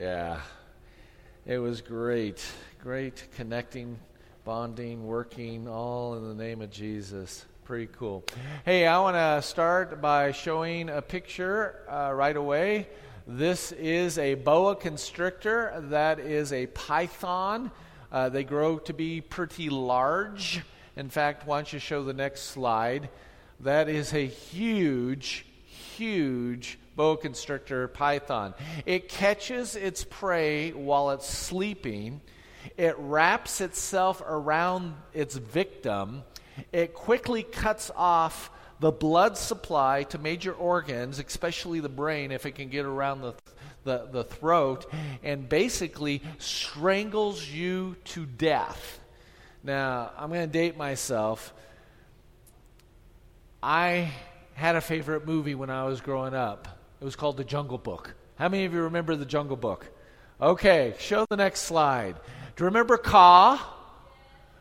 Yeah. It was great. Great connecting, bonding, working, all in the name of Jesus. Pretty cool. Hey, I want to start by showing a picture uh, right away. This is a boa constrictor. That is a python. Uh, they grow to be pretty large. In fact, why don't you show the next slide? That is a huge, huge boa constrictor python. It catches its prey while it's sleeping. It wraps itself around its victim. It quickly cuts off the blood supply to major organs, especially the brain, if it can get around the, the, the throat, and basically strangles you to death. Now, I'm going to date myself. I had a favorite movie when I was growing up. It was called The Jungle Book. How many of you remember The Jungle Book? Okay, show the next slide. Do you remember Kaa?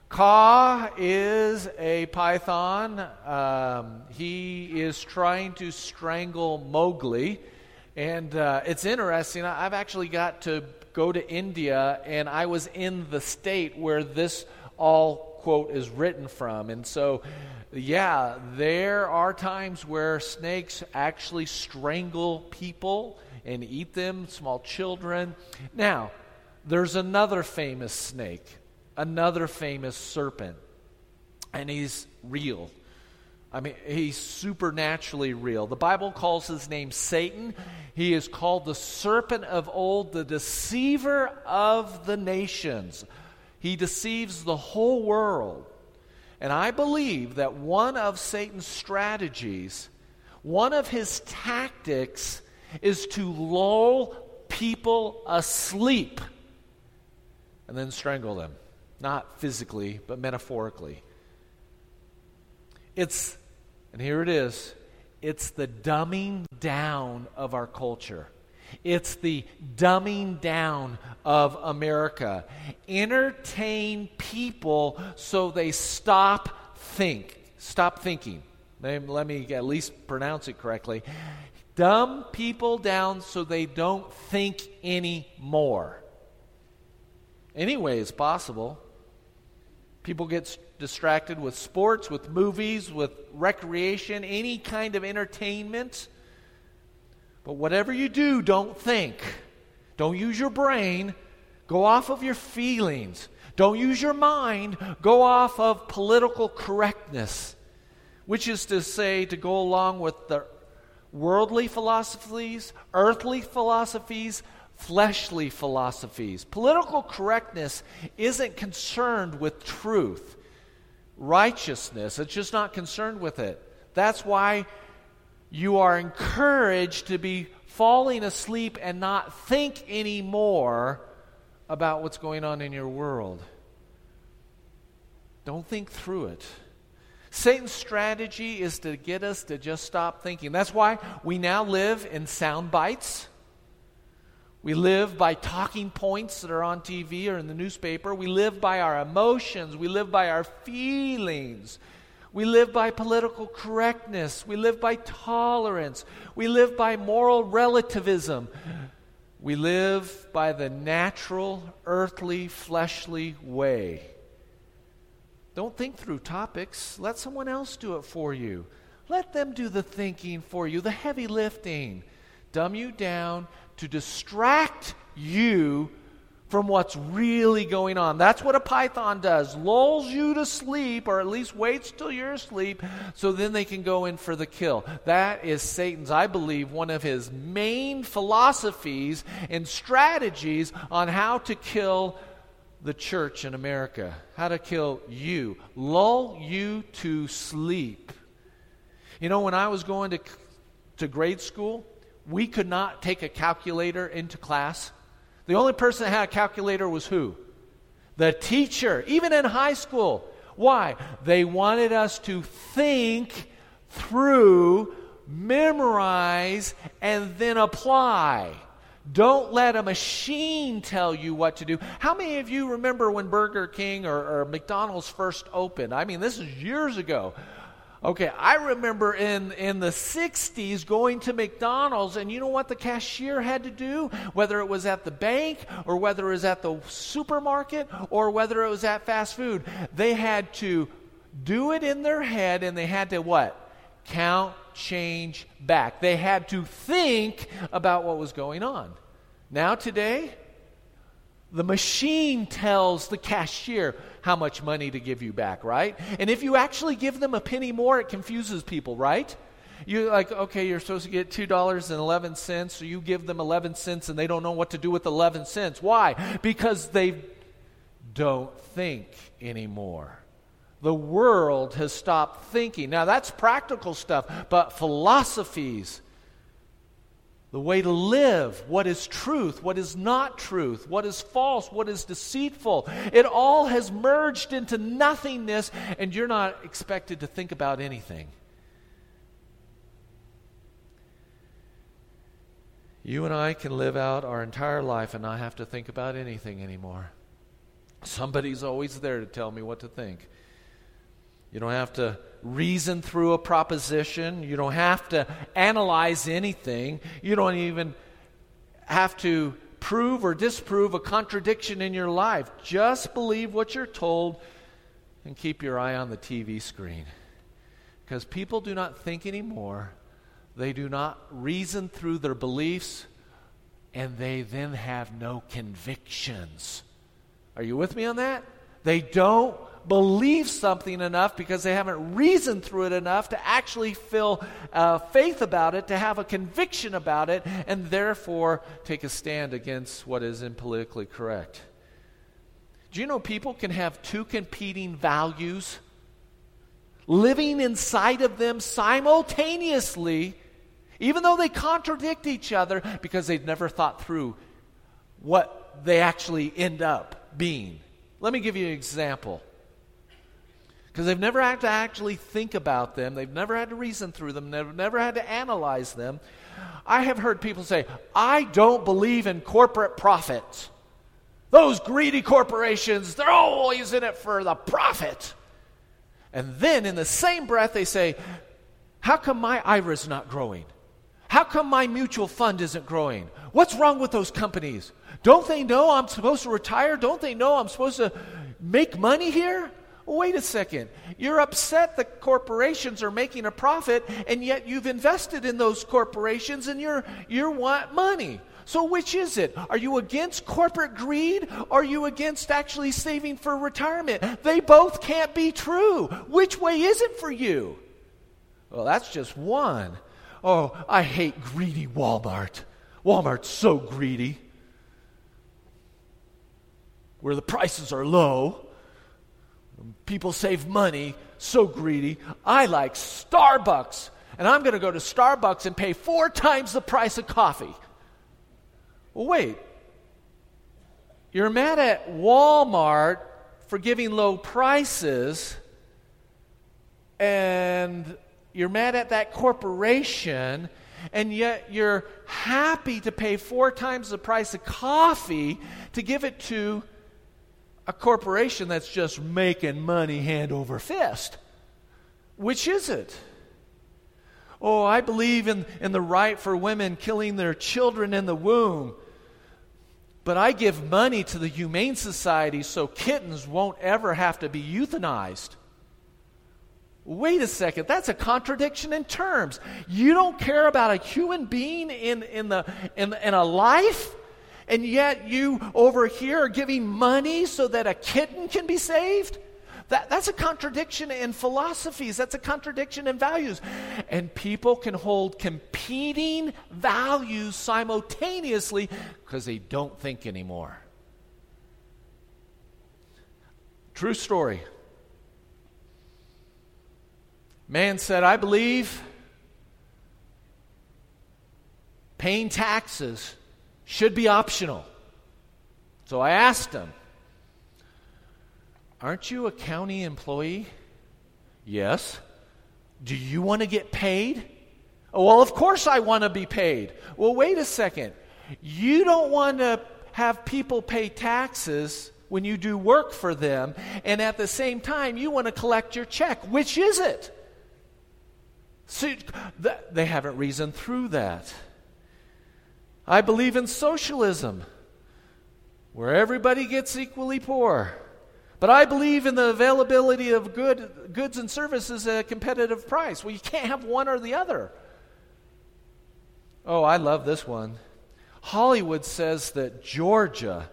Kaa is a python. Um, he is trying to strangle Mowgli. And uh, it's interesting. I've actually got to go to India, and I was in the state where this all quote is written from. And so, yeah, there are times where snakes actually strangle people and eat them, small children. Now, there's another famous snake another famous serpent, and he's real. I mean, he's supernaturally real. The Bible calls his name Satan. He is called the serpent of old, the deceiver of the nations. He deceives the whole world. And I believe that one of Satan's strategies, one of his tactics, is to lull people asleep and then strangle them. Not physically, but metaphorically. It's, and here it is, it's the dumbing down of our culture. It's the dumbing down of America. Entertain people so they stop think, stop thinking. Let me at least pronounce it correctly. Dumb people down so they don't think anymore. Any way is possible. People get distracted with sports, with movies, with recreation, any kind of entertainment. But whatever you do, don't think. Don't use your brain. Go off of your feelings. Don't use your mind. Go off of political correctness, which is to say, to go along with the worldly philosophies, earthly philosophies, fleshly philosophies. Political correctness isn't concerned with truth, righteousness. It's just not concerned with it. That's why you are encouraged to be falling asleep and not think anymore about what's going on in your world. Don't think through it. Satan's strategy is to get us to just stop thinking. That's why we now live in sound bites. We live by talking points that are on TV or in the newspaper. We live by our emotions. We live by our feelings. We live by political correctness. We live by tolerance. We live by moral relativism. We live by the natural, earthly, fleshly way. Don't think through topics. Let someone else do it for you. Let them do the thinking for you, the heavy lifting. Dumb you down, to distract you from what's really going on. That's what a python does. Lulls you to sleep, or at least waits till you're asleep, so then they can go in for the kill. That is Satan's, I believe, one of his main philosophies and strategies on how to kill the church in America. How to kill you. Lull you to sleep. You know, when I was going to, to grade school, we could not take a calculator into class. The only person that had a calculator was who? The teacher, even in high school. Why? They wanted us to think through, memorize, and then apply. Don't let a machine tell you what to do. How many of you remember when Burger King or, or McDonald's first opened? I mean, this is years ago. Okay, I remember in, in the 60s going to McDonald's, and you know what the cashier had to do? Whether it was at the bank, or whether it was at the supermarket, or whether it was at fast food, they had to do it in their head, and they had to what? Count change back. They had to think about what was going on. Now, today, the machine tells the cashier how much money to give you back, right? And if you actually give them a penny more, it confuses people, right? You're like, okay, you're supposed to get $2.11, so you give them 11 cents and they don't know what to do with 11 cents. Why? Because they don't think anymore. The world has stopped thinking. Now, that's practical stuff, but philosophies, the way to live, what is truth, what is not truth, what is false, what is deceitful. It all has merged into nothingness, and you're not expected to think about anything. You and I can live out our entire life and not have to think about anything anymore. Somebody's always there to tell me what to think. You don't have to reason through a proposition. You don't have to analyze anything. You don't even have to prove or disprove a contradiction in your life. Just believe what you're told and keep your eye on the TV screen. Because people do not think anymore, they do not reason through their beliefs, and they then have no convictions. Are you with me on that? They don't believe something enough because they haven't reasoned through it enough to actually feel uh, faith about it, to have a conviction about it, and therefore take a stand against what is impolitically correct. Do you know people can have two competing values living inside of them simultaneously, even though they contradict each other because they've never thought through what they actually end up being? Let me give you an example because they've never had to actually think about them, they've never had to reason through them, they've never had to analyze them. I have heard people say, I don't believe in corporate profits. Those greedy corporations, they're always in it for the profit. And then in the same breath, they say, How come my IRA's not growing? How come my mutual fund isn't growing? What's wrong with those companies? Don't they know I'm supposed to retire? Don't they know I'm supposed to make money here? Wait a second. You're upset the corporations are making a profit, and yet you've invested in those corporations and you're, you want money. So, which is it? Are you against corporate greed? Or are you against actually saving for retirement? They both can't be true. Which way is it for you? Well, that's just one. Oh, I hate greedy Walmart. Walmart's so greedy. Where the prices are low, People save money, so greedy. I like Starbucks, and I'm going to go to Starbucks and pay four times the price of coffee. Well, wait. You're mad at Walmart for giving low prices, and you're mad at that corporation, and yet you're happy to pay four times the price of coffee to give it to a corporation that's just making money hand over fist. Which is it? Oh, I believe in, in the right for women killing their children in the womb. But I give money to the Humane Society so kittens won't ever have to be euthanized. Wait a second, that's a contradiction in terms. You don't care about a human being in, in, the, in, in a life? And yet you over here are giving money so that a kitten can be saved? That, that's a contradiction in philosophies. That's a contradiction in values. And people can hold competing values simultaneously because they don't think anymore. True story. Man said, I believe paying taxes should be optional. So I asked him, Aren't you a county employee? Yes. Do you want to get paid? Oh, well, of course I want to be paid. Well, wait a second. You don't want to have people pay taxes when you do work for them, and at the same time, you want to collect your check. Which is it? See, they haven't reasoned through that. I believe in socialism, where everybody gets equally poor. But I believe in the availability of good, goods and services at a competitive price. Well, you can't have one or the other. Oh, I love this one. Hollywood says that Georgia,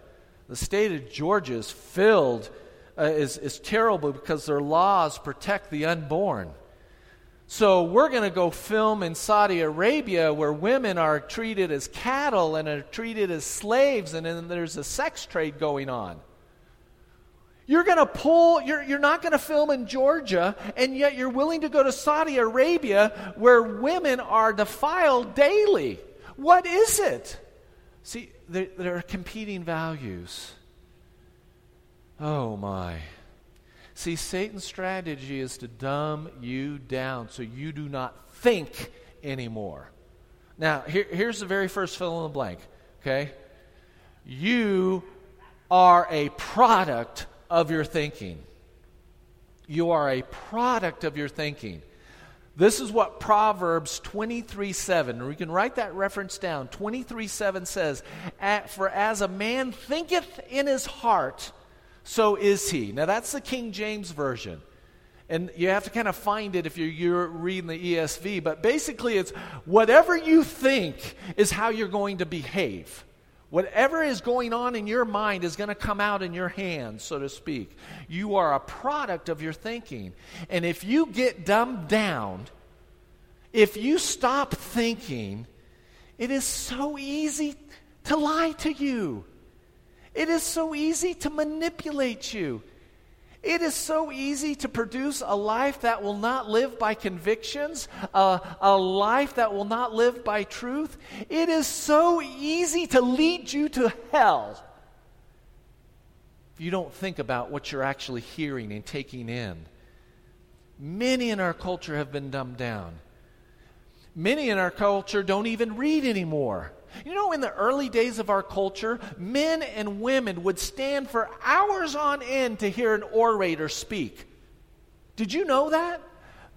the state of Georgia, is filled, uh, is, is terrible because their laws protect the unborn. So we're going to go film in Saudi Arabia where women are treated as cattle and are treated as slaves, and then there's a sex trade going on. You're going to pull, you're, you're not going to film in Georgia, and yet you're willing to go to Saudi Arabia where women are defiled daily. What is it? See, there, there are competing values. Oh my. See, Satan's strategy is to dumb you down so you do not think anymore. Now, here, here's the very first fill in the blank, okay? You are a product of your thinking. You are a product of your thinking. This is what Proverbs 23 7, we can write that reference down. 23 7 says, For as a man thinketh in his heart, so is he. Now that's the King James Version. And you have to kind of find it if you're, you're reading the ESV. But basically, it's whatever you think is how you're going to behave. Whatever is going on in your mind is going to come out in your hands, so to speak. You are a product of your thinking. And if you get dumbed down, if you stop thinking, it is so easy to lie to you. It is so easy to manipulate you. It is so easy to produce a life that will not live by convictions, a, a life that will not live by truth. It is so easy to lead you to hell if you don't think about what you're actually hearing and taking in. Many in our culture have been dumbed down. Many in our culture don't even read anymore. You know, in the early days of our culture, men and women would stand for hours on end to hear an orator speak. Did you know that?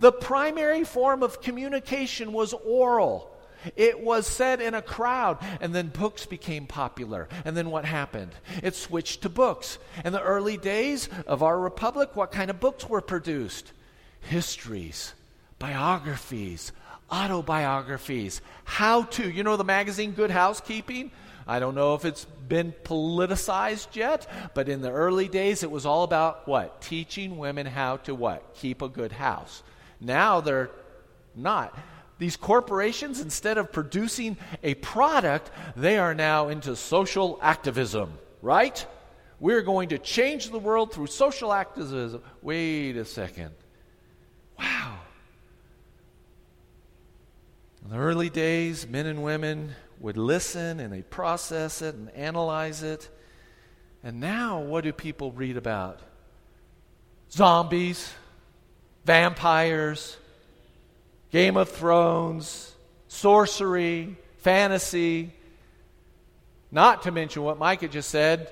The primary form of communication was oral. It was said in a crowd, and then books became popular. And then what happened? It switched to books. In the early days of our republic, what kind of books were produced? Histories, biographies, autobiographies, how to. You know the magazine Good Housekeeping? I don't know if it's been politicized yet, but in the early days it was all about what? Teaching women how to what? Keep a good house. Now they're not. These corporations, instead of producing a product, they are now into social activism, right? We're going to change the world through social activism. Wait a second. Wow. In the early days, men and women would listen and they process it and analyze it. And now, what do people read about? Zombies, vampires, Game of Thrones, sorcery, fantasy, not to mention what Micah just said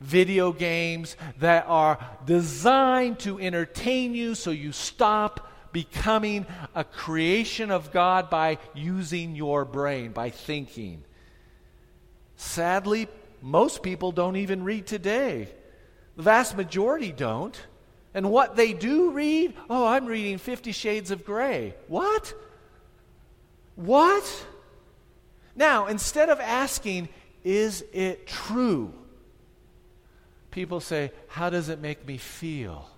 video games that are designed to entertain you so you stop becoming a creation of God by using your brain, by thinking. Sadly, most people don't even read today. The vast majority don't. And what they do read, oh, I'm reading Fifty Shades of Grey. What? What? Now, instead of asking, is it true? People say, how does it make me feel?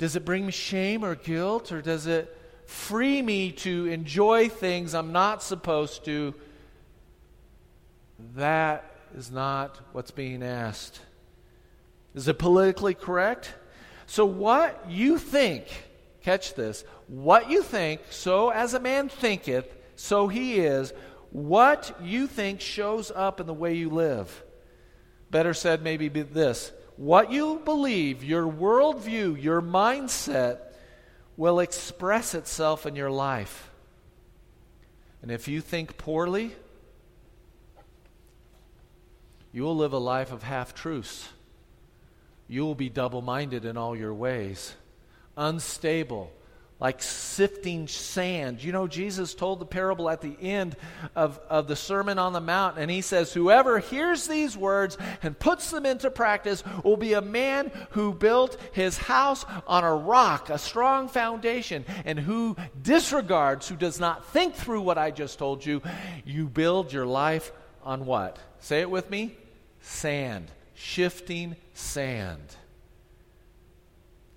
Does it bring me shame or guilt, or does it free me to enjoy things I'm not supposed to? That is not what's being asked. Is it politically correct? So, what you think, catch this, what you think, so as a man thinketh, so he is, what you think shows up in the way you live. Better said, maybe this what you believe, your worldview, your mindset will express itself in your life. And if you think poorly, you will live a life of half truths. You will be double minded in all your ways, unstable, like sifting sand. You know, Jesus told the parable at the end of, of the Sermon on the Mount, and he says, Whoever hears these words and puts them into practice will be a man who built his house on a rock, a strong foundation, and who disregards, who does not think through what I just told you. You build your life on what? Say it with me sand, shifting sand.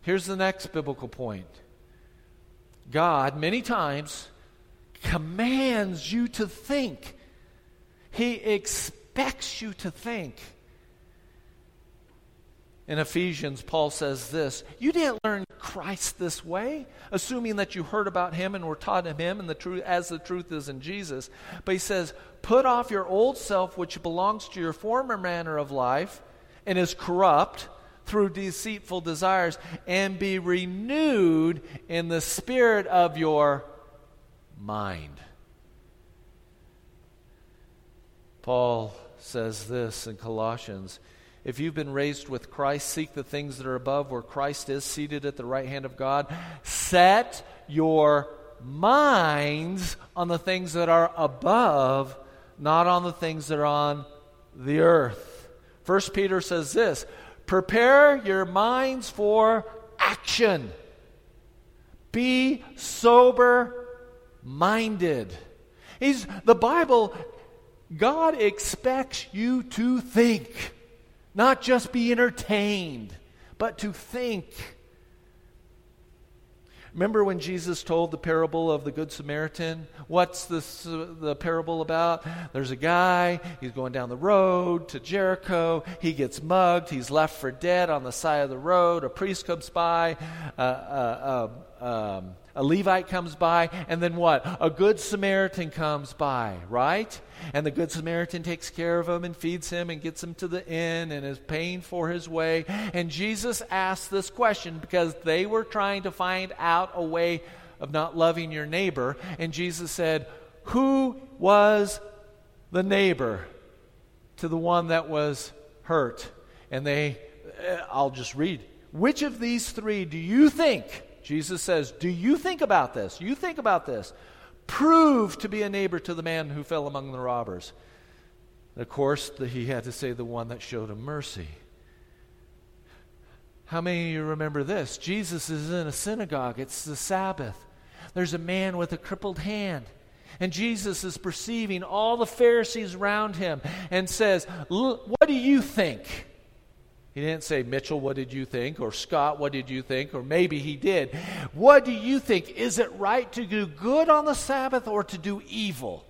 Here's the next biblical point God, many times, commands you to think. He expects you to think. In Ephesians, Paul says this You didn't learn Christ this way, assuming that you heard about him and were taught of him and the truth, as the truth is in Jesus. But he says, Put off your old self, which belongs to your former manner of life and is corrupt through deceitful desires, and be renewed in the spirit of your mind. Paul says this in Colossians If you've been raised with Christ, seek the things that are above where Christ is seated at the right hand of God. Set your minds on the things that are above, not on the things that are on the earth. First Peter says this Prepare your minds for action. Be sober minded. He's, the Bible, God expects you to think, not just be entertained, but to think. Remember when Jesus told the parable of the Good Samaritan? What's this, uh, the parable about? There's a guy, he's going down the road to Jericho. He gets mugged. He's left for dead on the side of the road. A priest comes by. Uh, uh, uh um, a Levite comes by, and then what? A good Samaritan comes by, right? And the good Samaritan takes care of him and feeds him and gets him to the inn and is paying for his way. And Jesus asked this question because they were trying to find out a way of not loving your neighbor. And Jesus said, Who was the neighbor to the one that was hurt? And they, I'll just read. Which of these three do you think? Jesus says, Do you think about this? You think about this. Prove to be a neighbor to the man who fell among the robbers. of course, the, he had to say the one that showed him mercy. How many of you remember this? Jesus is in a synagogue. It's the Sabbath. There's a man with a crippled hand. And Jesus is perceiving all the Pharisees around him and says, What do you think? He didn't say, Mitchell, what did you think? Or Scott, what did you think? Or maybe he did. What do you think? Is it right to do good on the Sabbath or to do evil?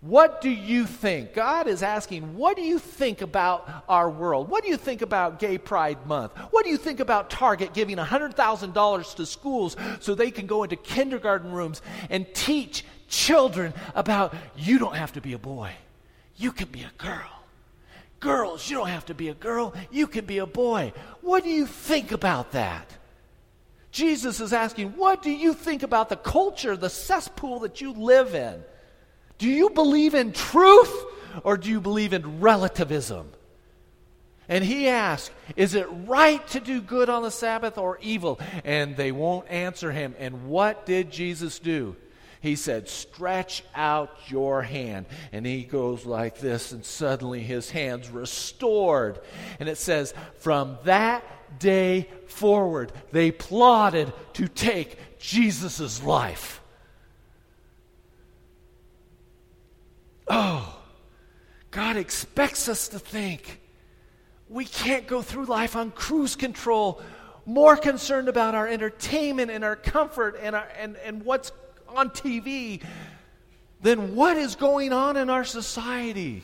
What do you think? God is asking, what do you think about our world? What do you think about Gay Pride Month? What do you think about Target giving $100,000 to schools so they can go into kindergarten rooms and teach children about you don't have to be a boy, you can be a girl? Girls, you don't have to be a girl, you can be a boy. What do you think about that? Jesus is asking, What do you think about the culture, the cesspool that you live in? Do you believe in truth or do you believe in relativism? And he asks, Is it right to do good on the Sabbath or evil? And they won't answer him. And what did Jesus do? He said, Stretch out your hand. And he goes like this, and suddenly his hand's restored. And it says, From that day forward, they plotted to take Jesus' life. Oh, God expects us to think. We can't go through life on cruise control, more concerned about our entertainment and our comfort and, our, and, and what's on TV than what is going on in our society.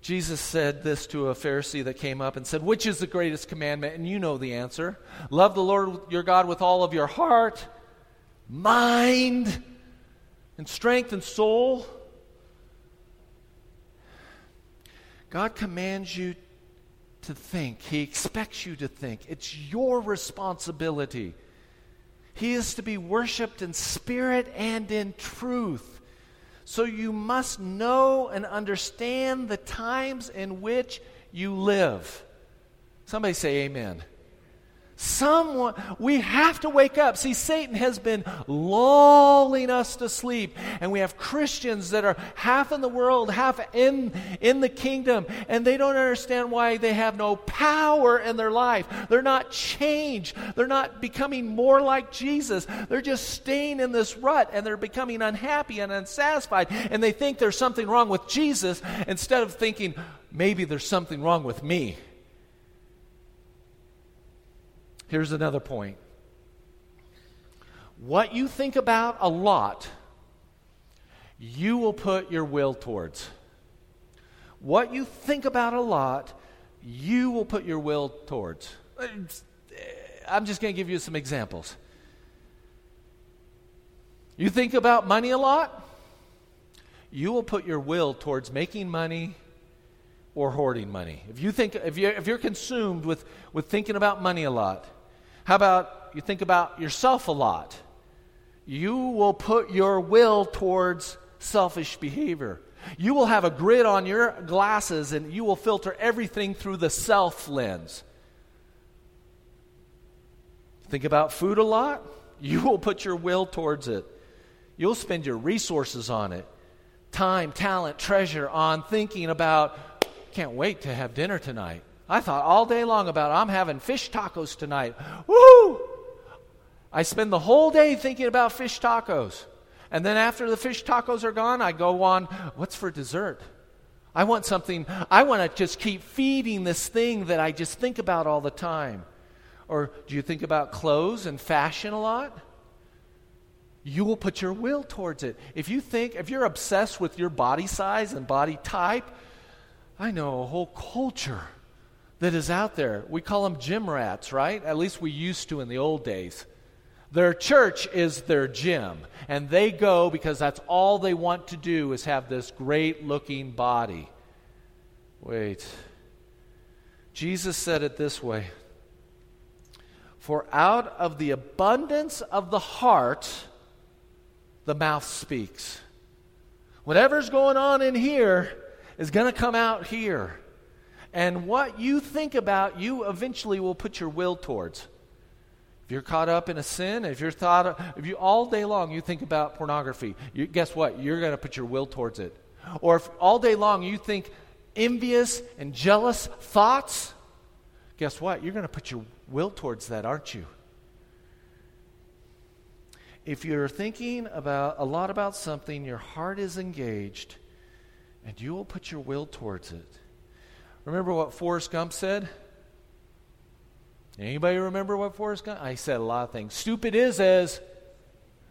Jesus said this to a Pharisee that came up and said, Which is the greatest commandment? And you know the answer. Love the Lord your God with all of your heart, mind, and strength and soul. God commands you to think, He expects you to think. It's your responsibility. He is to be worshiped in spirit and in truth. So you must know and understand the times in which you live. Somebody say amen. Someone, we have to wake up. See, Satan has been lulling us to sleep. And we have Christians that are half in the world, half in, in the kingdom, and they don't understand why they have no power in their life. They're not changed. They're not becoming more like Jesus. They're just staying in this rut and they're becoming unhappy and unsatisfied. And they think there's something wrong with Jesus instead of thinking, maybe there's something wrong with me. Here's another point. What you think about a lot, you will put your will towards. What you think about a lot, you will put your will towards. Uh, I'm just going to give you some examples. You think about money a lot, you will put your will towards making money or hoarding money. If you think if you if you're consumed with with thinking about money a lot, how about you think about yourself a lot? You will put your will towards selfish behavior. You will have a grid on your glasses and you will filter everything through the self lens. Think about food a lot? You will put your will towards it. You'll spend your resources on it time, talent, treasure on thinking about, can't wait to have dinner tonight. I thought all day long about I'm having fish tacos tonight. Woo! I spend the whole day thinking about fish tacos. And then after the fish tacos are gone, I go on, what's for dessert? I want something, I want to just keep feeding this thing that I just think about all the time. Or do you think about clothes and fashion a lot? You will put your will towards it. If you think, if you're obsessed with your body size and body type, I know a whole culture that is out there. We call them gym rats, right? At least we used to in the old days. Their church is their gym, and they go because that's all they want to do is have this great looking body. Wait. Jesus said it this way For out of the abundance of the heart, the mouth speaks. Whatever's going on in here is going to come out here. And what you think about, you eventually will put your will towards. If you're caught up in a sin, if you're thought, if you all day long you think about pornography, you, guess what? You're going to put your will towards it. Or if all day long you think envious and jealous thoughts, guess what? You're going to put your will towards that, aren't you? If you're thinking about a lot about something, your heart is engaged, and you will put your will towards it. Remember what Forrest Gump said? Anybody remember what Forrest Gump? I said a lot of things. Stupid is as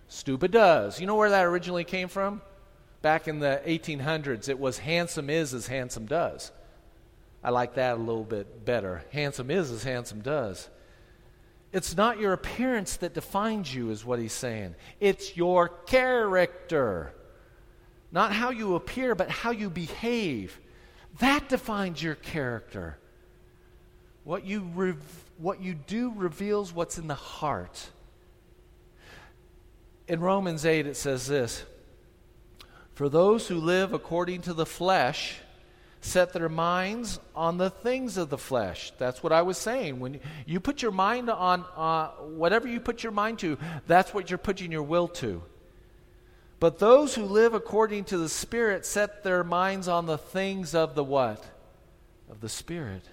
stupid does. You know where that originally came from? Back in the 1800s, it was handsome is as handsome does. I like that a little bit better. Handsome is as handsome does. It's not your appearance that defines you, is what he's saying. It's your character. Not how you appear, but how you behave. That defines your character. What you, re- what you do reveals what's in the heart. In Romans 8, it says this For those who live according to the flesh set their minds on the things of the flesh. That's what I was saying. When you put your mind on uh, whatever you put your mind to, that's what you're putting your will to. But those who live according to the Spirit set their minds on the things of the what? Of the Spirit.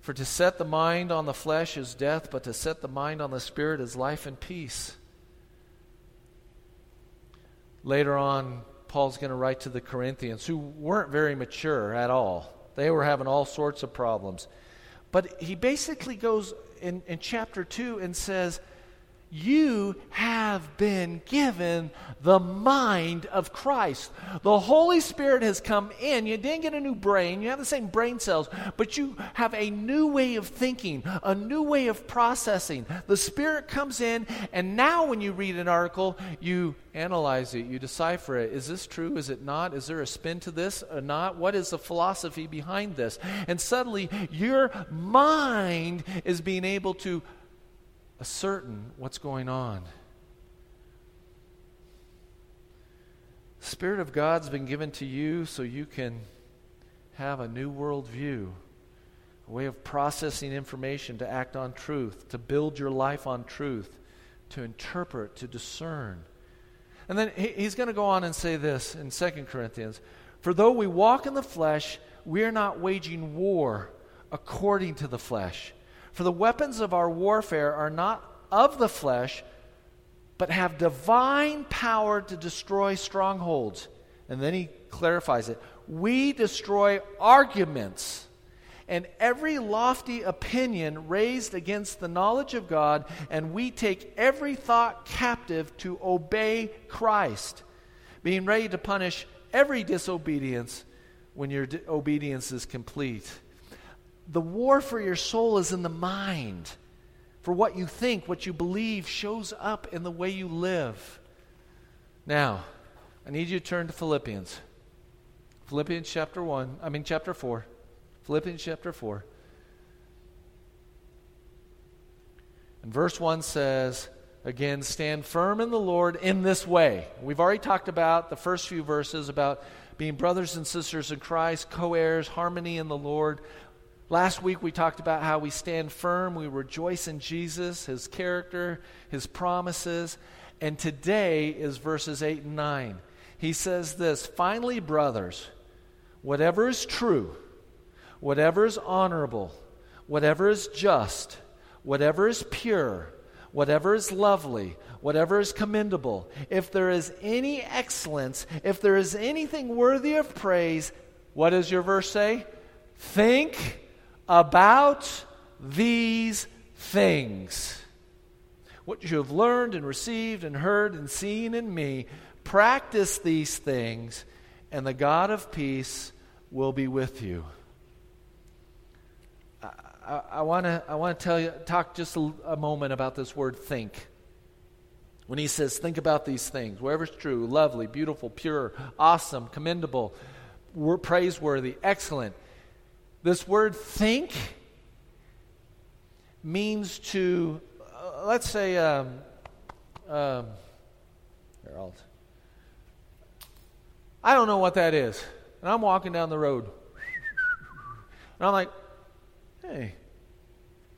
For to set the mind on the flesh is death, but to set the mind on the Spirit is life and peace. Later on, Paul's going to write to the Corinthians, who weren't very mature at all. They were having all sorts of problems. But he basically goes in, in chapter 2 and says, you have been given the mind of Christ. The Holy Spirit has come in. You didn't get a new brain, you have the same brain cells, but you have a new way of thinking, a new way of processing. The Spirit comes in, and now when you read an article, you analyze it, you decipher it. Is this true? Is it not? Is there a spin to this or not? What is the philosophy behind this? And suddenly, your mind is being able to ascertain what's going on. The Spirit of God's been given to you so you can have a new worldview. a way of processing information to act on truth, to build your life on truth, to interpret, to discern. And then he's going to go on and say this in 2 Corinthians For though we walk in the flesh, we are not waging war according to the flesh. For the weapons of our warfare are not of the flesh, but have divine power to destroy strongholds. And then he clarifies it. We destroy arguments and every lofty opinion raised against the knowledge of God, and we take every thought captive to obey Christ, being ready to punish every disobedience when your di- obedience is complete. The war for your soul is in the mind. For what you think, what you believe, shows up in the way you live. Now, I need you to turn to Philippians. Philippians chapter 1, I mean, chapter 4. Philippians chapter 4. And verse 1 says, again, stand firm in the Lord in this way. We've already talked about the first few verses about being brothers and sisters in Christ, co heirs, harmony in the Lord. Last week we talked about how we stand firm, we rejoice in Jesus, his character, his promises. And today is verses 8 and 9. He says this Finally, brothers, whatever is true, whatever is honorable, whatever is just, whatever is pure, whatever is lovely, whatever is commendable, if there is any excellence, if there is anything worthy of praise, what does your verse say? Think about these things. What you have learned and received and heard and seen in me, practice these things, and the God of peace will be with you. I, want to I wanna tell you, talk just a, a moment about this word think. When he says, think about these things, whatever's true, lovely, beautiful, pure, awesome, commendable, praiseworthy, excellent. This word think means to, uh, let's say, um, um, Harold. I don't know what that is. And I'm walking down the road. And I'm like, Hey.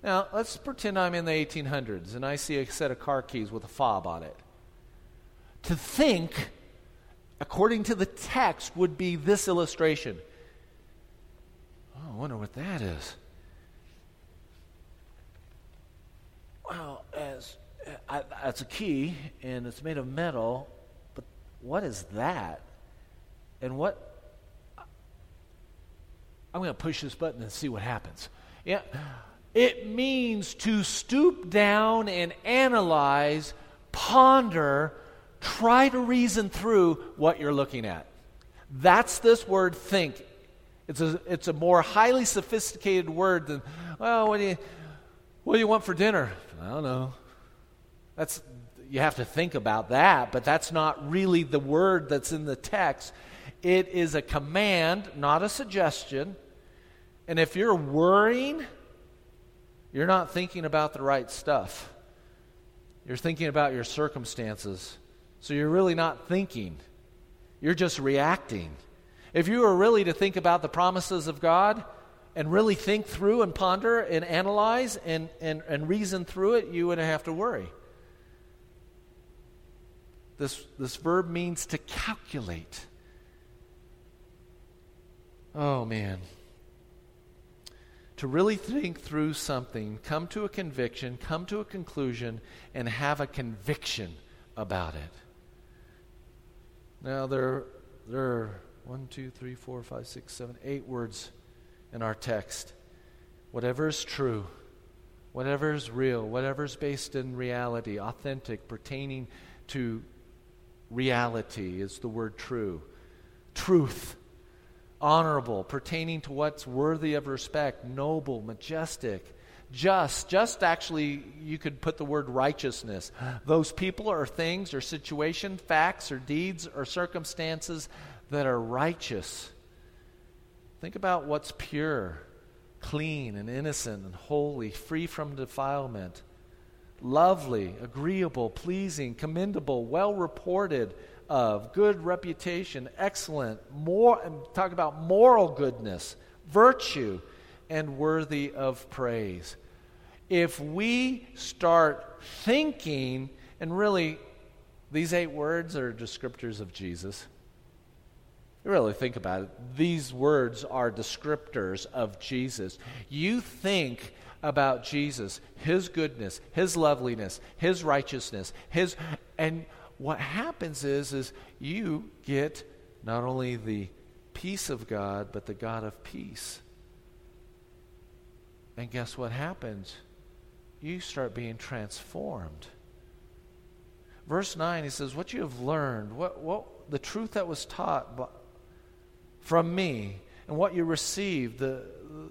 Now, let's pretend I'm in the 1800s and I see a set of car keys with a fob on it. To think, according to the text, would be this illustration. I wonder what that is. Well, as uh, I, that's a key and it's made of metal, but what is that? And what? I'm going to push this button and see what happens. Yeah. It means to stoop down and analyze, ponder, try to reason through what you're looking at. That's this word think. It's a, it's a more highly sophisticated word than, well, what do you, what do you want for dinner? I don't know. That's, you have to think about that, but that's not really the word that's in the text. It is a command, not a suggestion. And if you're worrying, you're not thinking about the right stuff. You're thinking about your circumstances. So you're really not thinking, you're just reacting. If you were really to think about the promises of God and really think through and ponder and analyze and, and, and reason through it, you wouldn't have to worry. This, this verb means to calculate. Oh, man to really think through something, come to a conviction, come to a conclusion, and have a conviction about it. Now, there, there are one, two, three, four, five, six, seven, eight words in our text. Whatever is true, whatever is real, whatever is based in reality, authentic, pertaining to reality is the word true. Truth honorable, pertaining to what's worthy of respect, noble, majestic, just. Just actually, you could put the word righteousness. Those people or things or situation, facts or deeds or circumstances that are righteous. Think about what's pure, clean, and innocent and holy, free from defilement, lovely, agreeable, pleasing, commendable, well reported of, good reputation, excellent, more and talk about moral goodness, virtue, and worthy of praise. If we start thinking, and really, these eight words are descriptors of Jesus. You really think about it. These words are descriptors of Jesus. You think about Jesus, his goodness, his loveliness, his righteousness, his and what happens is is you get not only the peace of God, but the God of peace. And guess what happens? You start being transformed. Verse 9, he says, What you have learned, what, what the truth that was taught from me, and what you received, the,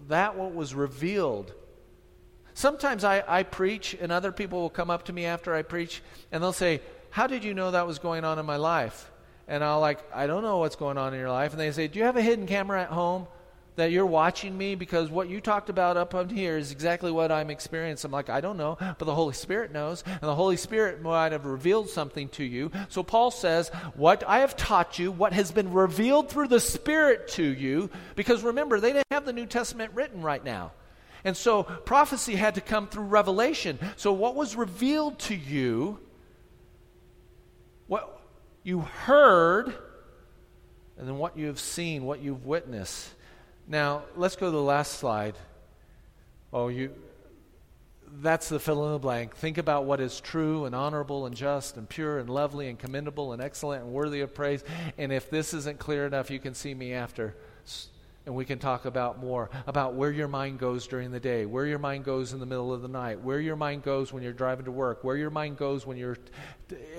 that what was revealed. Sometimes I, I preach, and other people will come up to me after I preach, and they'll say, How did you know that was going on in my life? And I'll like, I don't know what's going on in your life. And they say, Do you have a hidden camera at home? That you're watching me because what you talked about up on here is exactly what I'm experiencing. I'm like, I don't know, but the Holy Spirit knows, and the Holy Spirit might have revealed something to you. So Paul says, What I have taught you, what has been revealed through the Spirit to you, because remember, they didn't have the New Testament written right now. And so prophecy had to come through revelation. So what was revealed to you, what you heard, and then what you have seen, what you've witnessed. Now, let's go to the last slide. Oh, you that's the fill in the blank. Think about what is true and honorable and just and pure and lovely and commendable and excellent and worthy of praise. And if this isn't clear enough, you can see me after and we can talk about more about where your mind goes during the day, where your mind goes in the middle of the night, where your mind goes when you're driving to work, where your mind goes when you're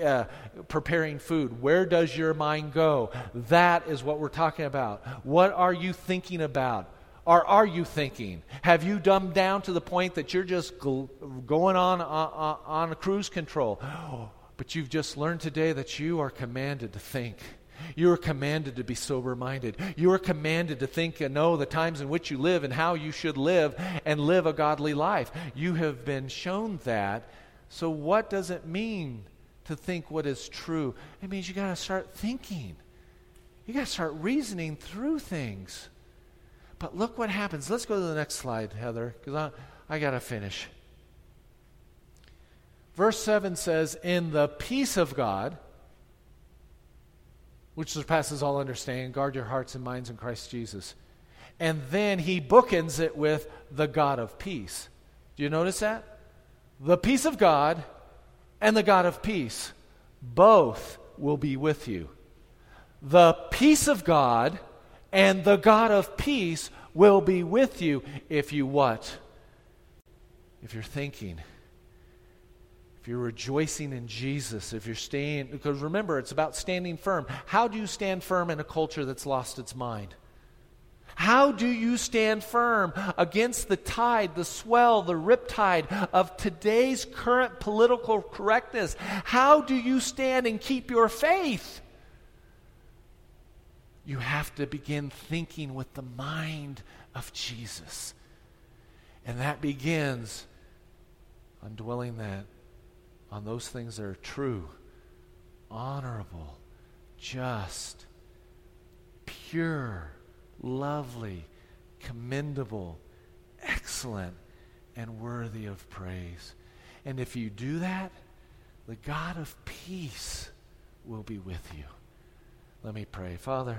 uh, preparing food. Where does your mind go? That is what we're talking about. What are you thinking about? Or are you thinking? Have you dumbed down to the point that you're just going on, on, on a cruise control? But you've just learned today that you are commanded to think you are commanded to be sober minded. You are commanded to think and know the times in which you live and how you should live and live a godly life. You have been shown that. So, what does it mean to think what is true? It means you got to start thinking. You got to start reasoning through things. But look what happens. Let's go to the next slide, Heather, because I, I got to finish. Verse 7 says, In the peace of God, which surpasses all understanding. Guard your hearts and minds in Christ Jesus. And then he bookends it with the God of peace. Do you notice that? The peace of God and the God of peace both will be with you. The peace of God and the God of peace will be with you if you what? If you're thinking if you're rejoicing in Jesus, if you're staying, because remember, it's about standing firm. How do you stand firm in a culture that's lost its mind? How do you stand firm against the tide, the swell, the riptide of today's current political correctness? How do you stand and keep your faith? You have to begin thinking with the mind of Jesus. And that begins on dwelling that on those things that are true, honorable, just, pure, lovely, commendable, excellent, and worthy of praise. And if you do that, the God of peace will be with you. Let me pray. Father,